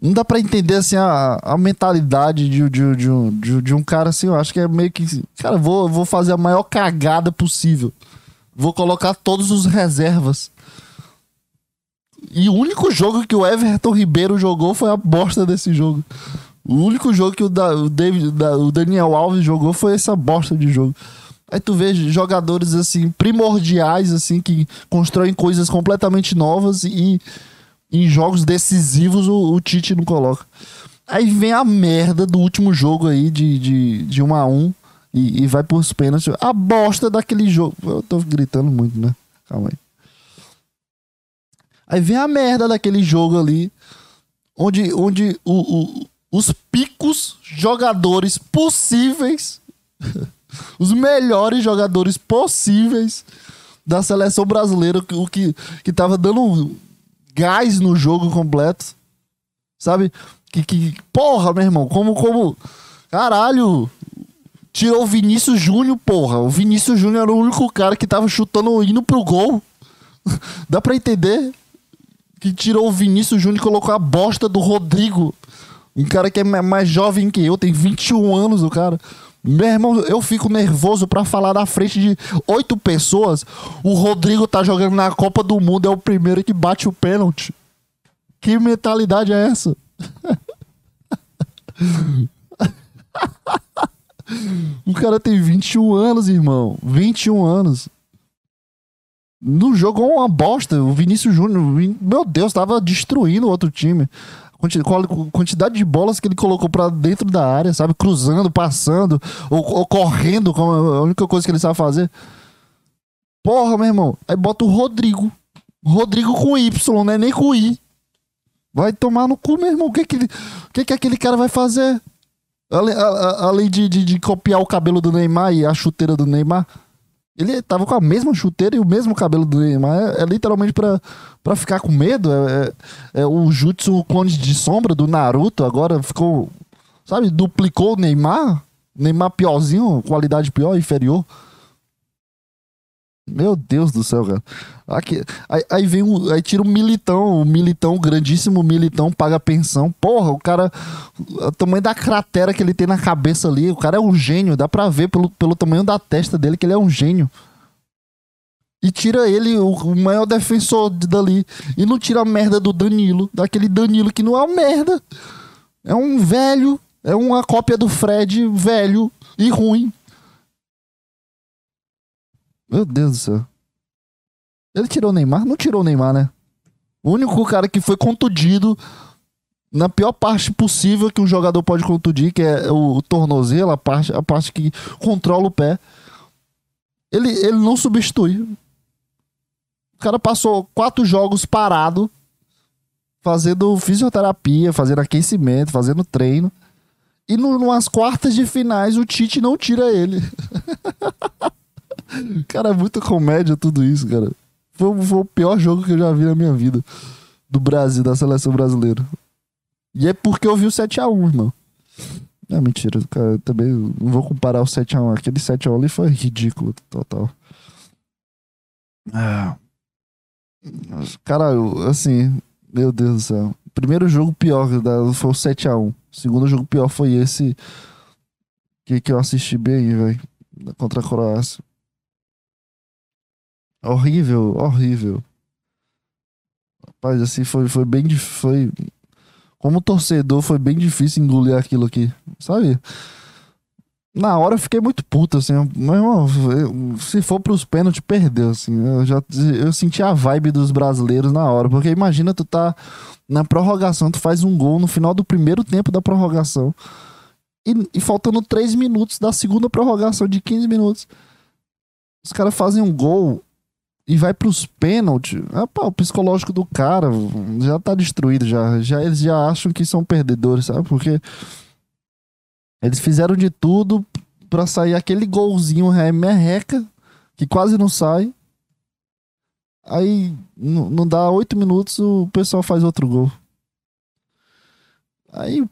Não dá para entender assim a, a mentalidade de, de, de, um, de, de, um cara assim. Eu acho que é meio que. Cara, vou, vou fazer a maior cagada possível. Vou colocar todos os reservas. E o único jogo que o Everton Ribeiro jogou foi a bosta desse jogo. O único jogo que o, da, o, David, da, o Daniel Alves jogou foi essa bosta de jogo. Aí tu vê jogadores assim primordiais assim que constroem coisas completamente novas e em jogos decisivos o, o Tite não coloca. Aí vem a merda do último jogo aí de, de, de 1 a 1 e, e vai pros pênaltis. A bosta daquele jogo. Eu tô gritando muito, né? Calma aí. Aí vem a merda daquele jogo ali onde, onde o, o, os picos jogadores possíveis, os melhores jogadores possíveis da seleção brasileira, o que, que tava dando gás no jogo completo. Sabe? Que, que porra, meu irmão, como, como, caralho, tirou o Vinícius Júnior, porra. O Vinícius Júnior era o único cara que tava chutando, indo pro gol. Dá pra entender? Que tirou o Vinícius Júnior e colocou a bosta do Rodrigo um cara que é mais jovem que eu, tem 21 anos, o cara. Meu irmão, eu fico nervoso para falar na frente de oito pessoas. O Rodrigo tá jogando na Copa do Mundo, é o primeiro que bate o pênalti. Que mentalidade é essa? o cara tem 21 anos, irmão. 21 anos. No jogo uma bosta. O Vinícius Júnior, meu Deus, tava destruindo o outro time quantidade de bolas que ele colocou para dentro da área, sabe? Cruzando, passando, ou, ou, correndo, como a única coisa que ele sabe fazer. Porra, meu irmão. Aí bota o Rodrigo. Rodrigo com Y, né? Nem com I. Vai tomar no cu, meu irmão. O que que, o que, que aquele cara vai fazer? Além, além de, de, de, copiar o cabelo do Neymar e a chuteira do Neymar. Ele tava com a mesma chuteira e o mesmo cabelo do Neymar. É, é literalmente pra, pra ficar com medo. É, é, é o Jutsu Clone de Sombra do Naruto. Agora ficou. Sabe? Duplicou o Neymar. Neymar piorzinho, qualidade pior, inferior. Meu Deus do céu, cara. Aqui, aí, aí vem um. Aí tira um militão, o militão, o grandíssimo militão, paga pensão. Porra, o cara. O tamanho da cratera que ele tem na cabeça ali. O cara é um gênio. Dá pra ver pelo, pelo tamanho da testa dele que ele é um gênio. E tira ele, o, o maior defensor dali. E não tira a merda do Danilo. Daquele Danilo que não é um merda. É um velho. É uma cópia do Fred velho e ruim. Meu Deus do céu. Ele tirou o Neymar? Não tirou o Neymar, né? O único cara que foi contundido na pior parte possível que um jogador pode contundir, que é o tornozelo, a parte, a parte que controla o pé. Ele, ele não substitui. O cara passou quatro jogos parado, fazendo fisioterapia, fazendo aquecimento, fazendo treino. E no, nas quartas de finais o Tite não tira ele. Cara, é muita comédia tudo isso, cara. Foi, foi, o pior jogo que eu já vi na minha vida. Do Brasil, da seleção brasileira. E é porque eu vi o 7x1, irmão. É mentira, cara. Também não vou comparar o 7x1. Aquele 7x1 ali foi ridículo, total. Ah. Cara, assim, meu Deus do céu. Primeiro jogo pior foi o 7x1. Segundo jogo pior foi esse que, que eu assisti bem, velho. Contra a Croácia. Horrível, horrível. Rapaz, assim, foi, foi bem foi Como torcedor, foi bem difícil engolir aquilo aqui, sabe? Na hora eu fiquei muito puto, assim. Meu irmão, se for pros pênaltis, perdeu, assim. Eu já eu senti a vibe dos brasileiros na hora. Porque imagina, tu tá na prorrogação, tu faz um gol no final do primeiro tempo da prorrogação. E, e faltando 3 minutos da segunda prorrogação de 15 minutos. Os caras fazem um gol e vai pros pênaltis, ah, o psicológico do cara já tá destruído já. já. Eles já acham que são perdedores, sabe? Porque eles fizeram de tudo para sair aquele golzinho merreca que quase não sai. Aí não dá oito minutos, o pessoal faz outro gol. Aí.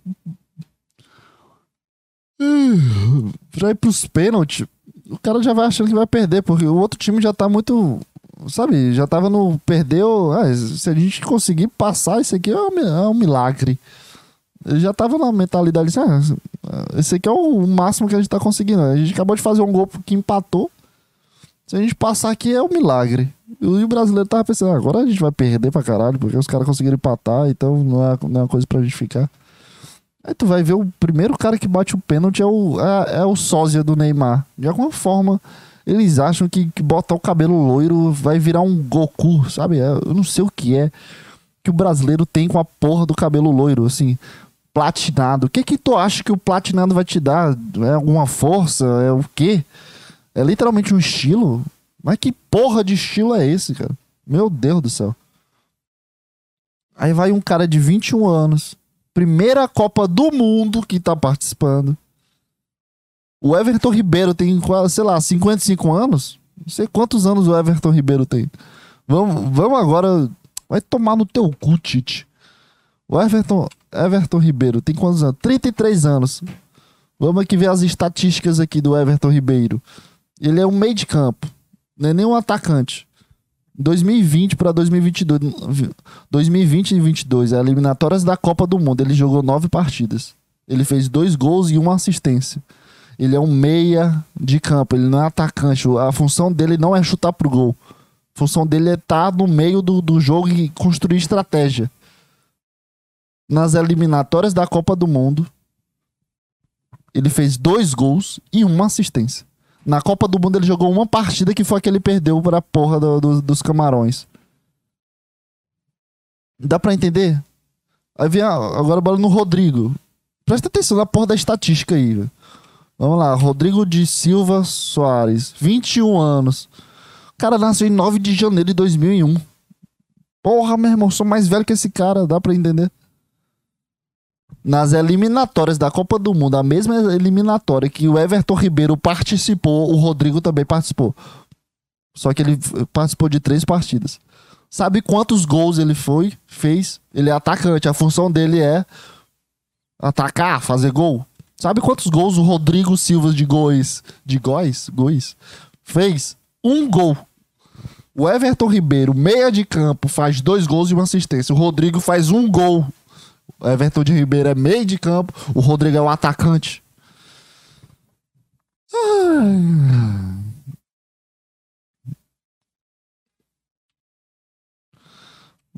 Pra ir pros pênaltis, o cara já vai achando que vai perder, porque o outro time já tá muito sabe, já tava no. Perdeu. Ah, se a gente conseguir passar, isso aqui é um, é um milagre. Ele já tava na mentalidade assim, ah, esse aqui é o máximo que a gente tá conseguindo. A gente acabou de fazer um gol que empatou. Se a gente passar aqui é um milagre. E o brasileiro tava pensando, ah, agora a gente vai perder pra caralho, porque os caras conseguiram empatar, então não é, não é uma coisa pra gente ficar. Aí tu vai ver o primeiro cara que bate o pênalti é o, é, é o sósia do Neymar. De alguma forma eles acham que, que botar o cabelo loiro vai virar um Goku, sabe? É, eu não sei o que é que o brasileiro tem com a porra do cabelo loiro, assim, platinado. O que que tu acha que o platinado vai te dar? É alguma força? É o quê? É literalmente um estilo? Mas que porra de estilo é esse, cara? Meu Deus do céu. Aí vai um cara de 21 anos, primeira Copa do Mundo que tá participando. O Everton Ribeiro tem, sei lá, 55 anos? Não sei quantos anos o Everton Ribeiro tem. Vamos, vamos agora. Vai tomar no teu cu, Tite. O Everton, Everton Ribeiro tem quantos anos? 33 anos. Vamos aqui ver as estatísticas aqui do Everton Ribeiro. Ele é um meio de campo. Não é nem um atacante. 2020 para 2022. 2020 e 2022, é eliminatórias da Copa do Mundo. Ele jogou nove partidas. Ele fez dois gols e uma assistência. Ele é um meia de campo, ele não é atacante. A função dele não é chutar pro gol. A função dele é estar tá no meio do, do jogo e construir estratégia. Nas eliminatórias da Copa do Mundo, ele fez dois gols e uma assistência. Na Copa do Mundo ele jogou uma partida que foi a que ele perdeu pra porra do, do, dos camarões. Dá pra entender? Aí vem agora bola no Rodrigo. Presta atenção na porra da estatística aí, velho. Vamos lá, Rodrigo de Silva Soares, 21 anos. O cara nasceu em 9 de janeiro de 2001. Porra, meu irmão, sou mais velho que esse cara, dá pra entender? Nas eliminatórias da Copa do Mundo, a mesma eliminatória que o Everton Ribeiro participou, o Rodrigo também participou. Só que ele participou de três partidas. Sabe quantos gols ele foi, fez? Ele é atacante. A função dele é atacar, fazer gol. Sabe quantos gols o Rodrigo Silva de Gois, de Góis, Gois, fez? Um gol. O Everton Ribeiro, meia de campo, faz dois gols e uma assistência. O Rodrigo faz um gol. O Everton de Ribeiro é meio de campo, o Rodrigo é o atacante.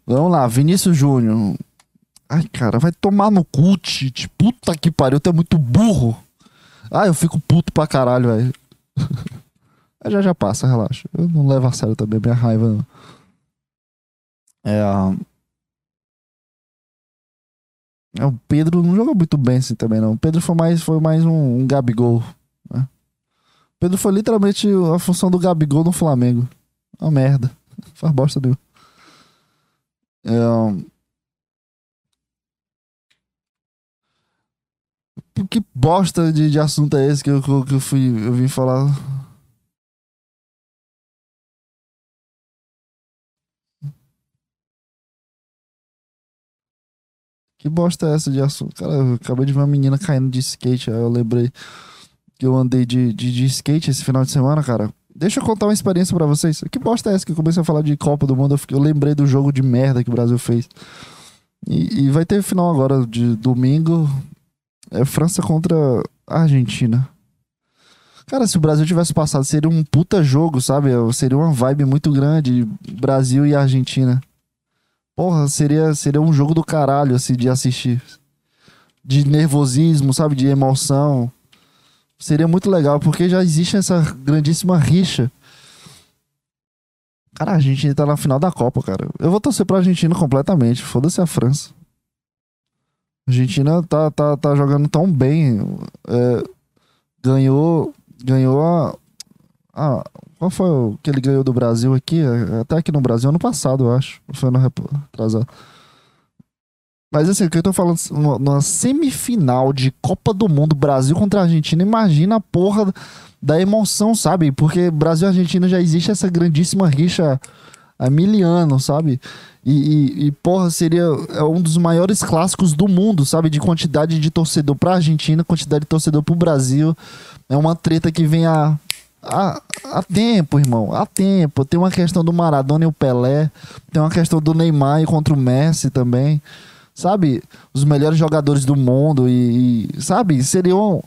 Vamos lá, Vinícius Júnior. Ai, cara, vai tomar no cu, Tite. Puta que pariu, tu é muito burro. Ah, eu fico puto pra caralho, velho. já já passa, relaxa. Eu não levo a sério também minha raiva. Não. É. é. O Pedro não jogou muito bem assim também, não. O Pedro foi mais, foi mais um, um Gabigol. Né? O Pedro foi literalmente a função do Gabigol no Flamengo. Uma merda. Faz bosta nenhuma. É, que bosta de, de assunto é esse que eu, que eu fui eu vim falar? Que bosta é essa de assunto? Cara, eu acabei de ver uma menina caindo de skate. Aí eu lembrei que eu andei de, de, de skate esse final de semana, cara. Deixa eu contar uma experiência para vocês. Que bosta é essa que eu comecei a falar de Copa do Mundo? Eu, fiquei, eu lembrei do jogo de merda que o Brasil fez. E, e vai ter final agora de domingo. É França contra Argentina. Cara, se o Brasil tivesse passado, seria um puta jogo, sabe? Seria uma vibe muito grande. Brasil e Argentina. Porra, seria, seria um jogo do caralho, assim, de assistir. De nervosismo, sabe? De emoção. Seria muito legal, porque já existe essa grandíssima rixa. Cara, a Argentina tá na final da Copa, cara. Eu vou torcer pra Argentina completamente. Foda-se a França. A Argentina tá, tá, tá jogando tão bem. É, ganhou. Ganhou a, a. Qual foi o que ele ganhou do Brasil aqui? Até aqui no Brasil, ano passado, eu acho. Foi no atrasado. Mas assim, o que eu tô falando, numa semifinal de Copa do Mundo, Brasil contra Argentina, imagina a porra da emoção, sabe? Porque Brasil e Argentina já existe essa grandíssima rixa há mil anos, sabe? E, e, e, porra, seria é um dos maiores clássicos do mundo, sabe? De quantidade de torcedor pra Argentina, quantidade de torcedor pro Brasil. É uma treta que vem há, há, há tempo, irmão. Há tempo. Tem uma questão do Maradona e o Pelé. Tem uma questão do Neymar contra o Messi também sabe, os melhores jogadores do mundo e, e sabe, um,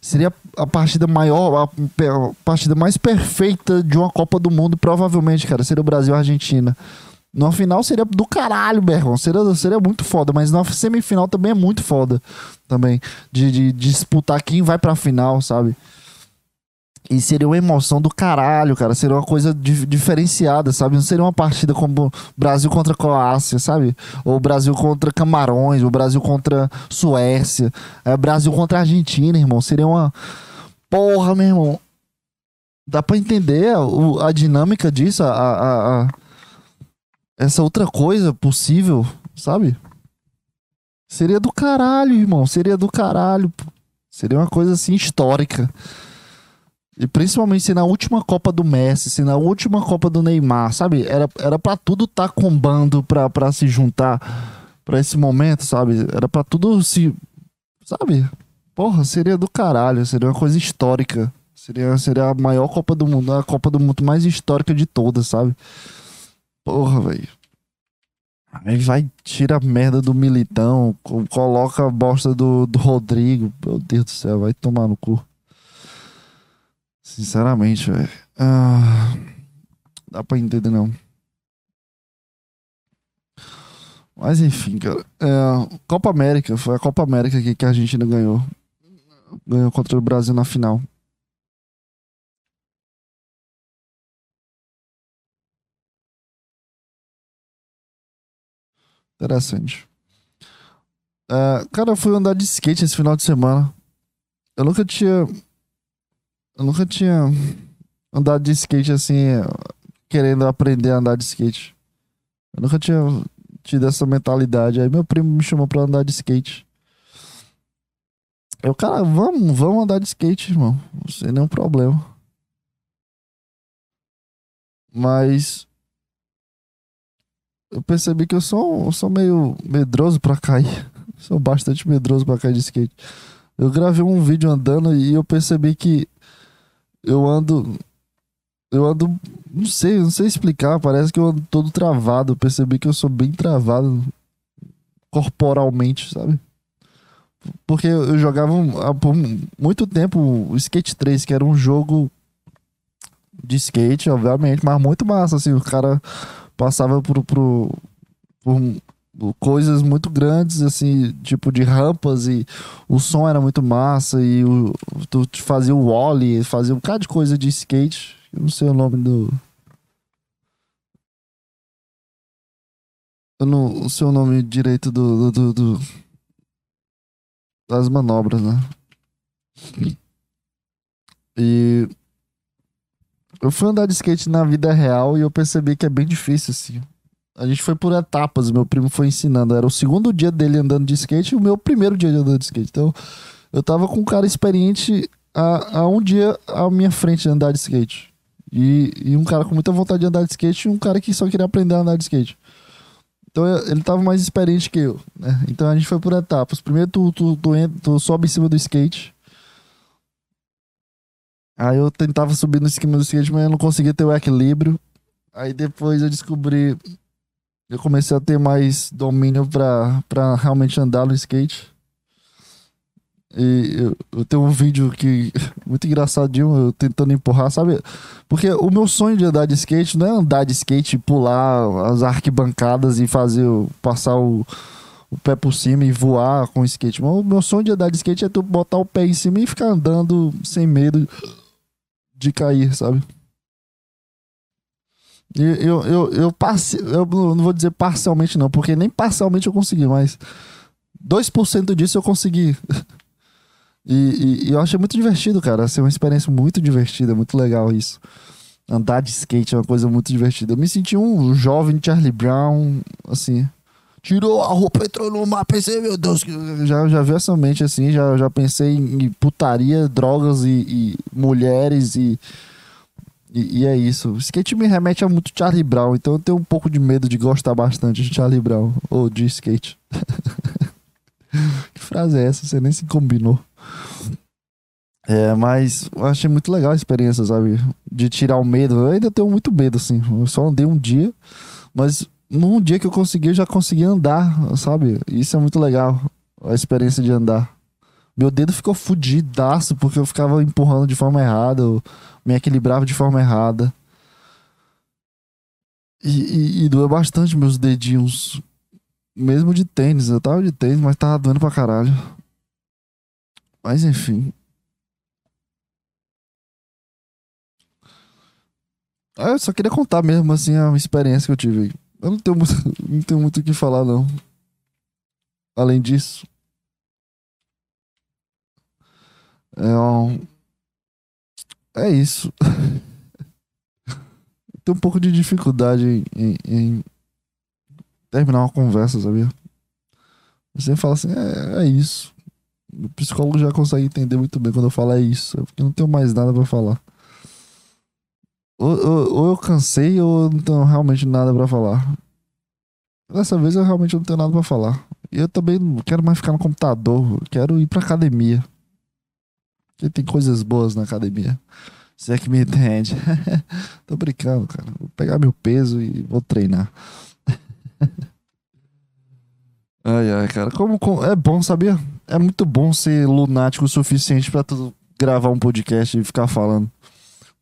seria a partida maior, a, a, partida mais perfeita de uma Copa do Mundo, provavelmente, cara, seria o Brasil e a Argentina. No final seria do caralho, Berron. Seria, seria muito foda, mas na semifinal também é muito foda. Também. De, de, de disputar quem vai pra final, sabe? E seria uma emoção do caralho, cara. Seria uma coisa di diferenciada, sabe? Não seria uma partida como Brasil contra Croácia, sabe? Ou Brasil contra Camarões, ou Brasil contra Suécia. É Brasil contra Argentina, irmão. Seria uma. Porra, meu irmão. Dá pra entender a, a dinâmica disso, a, a, a, essa outra coisa possível, sabe? Seria do caralho, irmão. Seria do caralho. Seria uma coisa assim histórica. E principalmente se na última Copa do Messi, se na última Copa do Neymar, sabe? Era, era pra tudo tá combando pra, pra se juntar pra esse momento, sabe? Era pra tudo se. Sabe? Porra, seria do caralho, seria uma coisa histórica. Seria, seria a maior Copa do Mundo, a Copa do Mundo mais histórica de todas, sabe? Porra, velho. Aí vai, tira a merda do Militão, coloca a bosta do, do Rodrigo. Meu Deus do céu, vai tomar no cu. Sinceramente, velho. Ah, dá pra entender, não. Mas enfim, cara. É, Copa América, foi a Copa América que, que a Argentina ganhou. Ganhou contra o Brasil na final. Interessante. É, cara, eu fui andar de skate esse final de semana. Eu nunca tinha eu nunca tinha andado de skate assim, querendo aprender a andar de skate. Eu nunca tinha tido essa mentalidade. Aí meu primo me chamou pra andar de skate. Eu, cara, vamos, vamos andar de skate, irmão. Sem nenhum problema. Mas eu percebi que eu sou, eu sou meio medroso para cair. Sou bastante medroso para cair de skate. Eu gravei um vídeo andando e eu percebi que eu ando eu ando, não sei, não sei explicar, parece que eu ando todo travado. Eu percebi que eu sou bem travado corporalmente, sabe? Porque eu jogava por muito tempo o Skate 3, que era um jogo de skate, obviamente, mas muito massa, assim, o cara passava por, por, por coisas muito grandes, assim, tipo de rampas e o som era muito massa e o, tu fazia o ollie, fazia um bocado de coisa de skate eu não sei o nome do. Eu não sei o nome direito do, do, do, do das manobras, né? E eu fui andar de skate na vida real e eu percebi que é bem difícil, assim. A gente foi por etapas, meu primo foi ensinando. Era o segundo dia dele andando de skate e o meu primeiro dia de andando de skate. Então, eu tava com um cara experiente a, a um dia à minha frente de andar de skate. E, e um cara com muita vontade de andar de skate e um cara que só queria aprender a andar de skate. Então ele tava mais experiente que eu, né? Então a gente foi por etapas. Primeiro tu, tu, tu, entra, tu sobe em cima do skate. Aí eu tentava subir no esquema do skate, mas eu não conseguia ter o equilíbrio. Aí depois eu descobri. Eu comecei a ter mais domínio pra, pra realmente andar no skate. E eu, tenho um vídeo que muito engraçadinho, eu tentando empurrar, sabe? Porque o meu sonho de andar de skate não é andar de skate, pular as arquibancadas e fazer passar o, o pé por cima e voar com o skate. Mas o meu sonho de andar de skate é tu botar o pé em cima e ficar andando sem medo de cair, sabe? E eu, eu, eu, passe, eu não vou dizer parcialmente não, porque nem parcialmente eu consegui, mas 2% disso eu consegui. E, e, e, eu achei muito divertido, cara. Assim, uma experiência muito divertida, muito legal isso. Andar de skate é uma coisa muito divertida. Eu me senti um jovem Charlie Brown, assim. Tirou a roupa, entrou no mar, pensei, meu Deus, já, já vi essa mente assim, já, já pensei em putaria, drogas e, e mulheres e, e, e, é isso. Skate me remete a muito Charlie Brown, então eu tenho um pouco de medo de gostar bastante de Charlie Brown ou de skate. que frase é essa? Você nem se combinou. É, mas eu achei muito legal a experiência, sabe? De tirar o medo. Eu ainda tenho muito medo, assim. Eu só andei um dia, mas num dia que eu consegui, eu já consegui andar, sabe? Isso é muito legal, a experiência de andar. Meu dedo ficou fudidaço porque eu ficava empurrando de forma errada, eu me equilibrava de forma errada. E, e, e doeu bastante meus dedinhos. Mesmo de tênis. Eu tava de tênis, mas tava doendo pra caralho. Mas enfim. Ah, eu só queria contar mesmo, assim, a experiência que eu tive. Eu não tenho muito, não tenho muito o que falar, não. Além disso. É, um... é isso. Tenho um pouco de dificuldade em, em, em, terminar uma conversa, sabia? Você fala assim, é, é isso. O psicólogo já consegue entender muito bem quando eu falo é isso. É porque eu não tenho mais nada para falar. Ou, ou, eu cansei ou não tenho realmente nada para falar. Dessa vez eu realmente não tenho nada para falar. E eu também não quero mais ficar no computador. Quero ir pra academia. Porque tem coisas boas na academia. Você é que me entende. Tô brincando, cara. Vou pegar meu peso e vou treinar. ai, ai, cara. Como, como, é bom, sabia? É muito bom ser lunático o suficiente para tu gravar um podcast e ficar falando.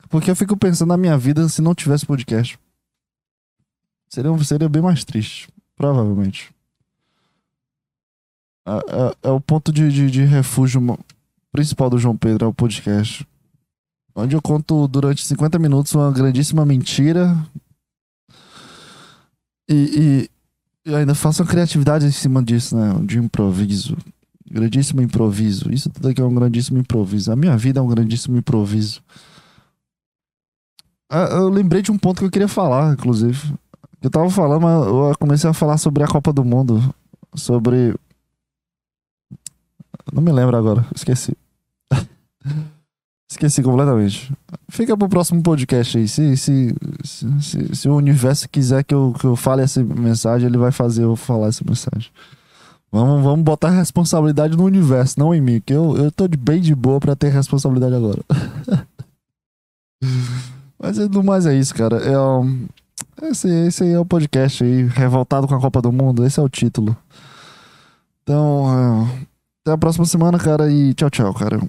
Porque eu fico pensando na minha vida se não tivesse podcast. Seria, seria bem mais triste. Provavelmente. É, é, é o ponto de, de, de, refúgio principal do João Pedro, é o podcast. Onde eu conto durante 50 minutos uma grandíssima mentira. E, e, e ainda faço uma criatividade em cima disso, né? De improviso. Grandíssimo improviso. Isso tudo aqui é um grandíssimo improviso. A minha vida é um grandíssimo improviso. Ah, eu lembrei de um ponto que eu queria falar, inclusive. Eu tava falando, mas eu comecei a falar sobre a Copa do Mundo. Sobre. Não me lembro agora, esqueci. esqueci completamente. Fica pro próximo podcast aí. Se, se, Se, se, se o universo quiser que eu, que eu fale essa mensagem, ele vai fazer eu falar essa mensagem. Vamos, vamos botar responsabilidade no universo, não em mim, que eu, eu tô de bem de boa pra ter responsabilidade agora. Mas no mais é isso, cara. É, esse, esse aí é o podcast aí, revoltado com a Copa do Mundo, esse é o título. Então, é, até a próxima semana, cara, e tchau, tchau, cara.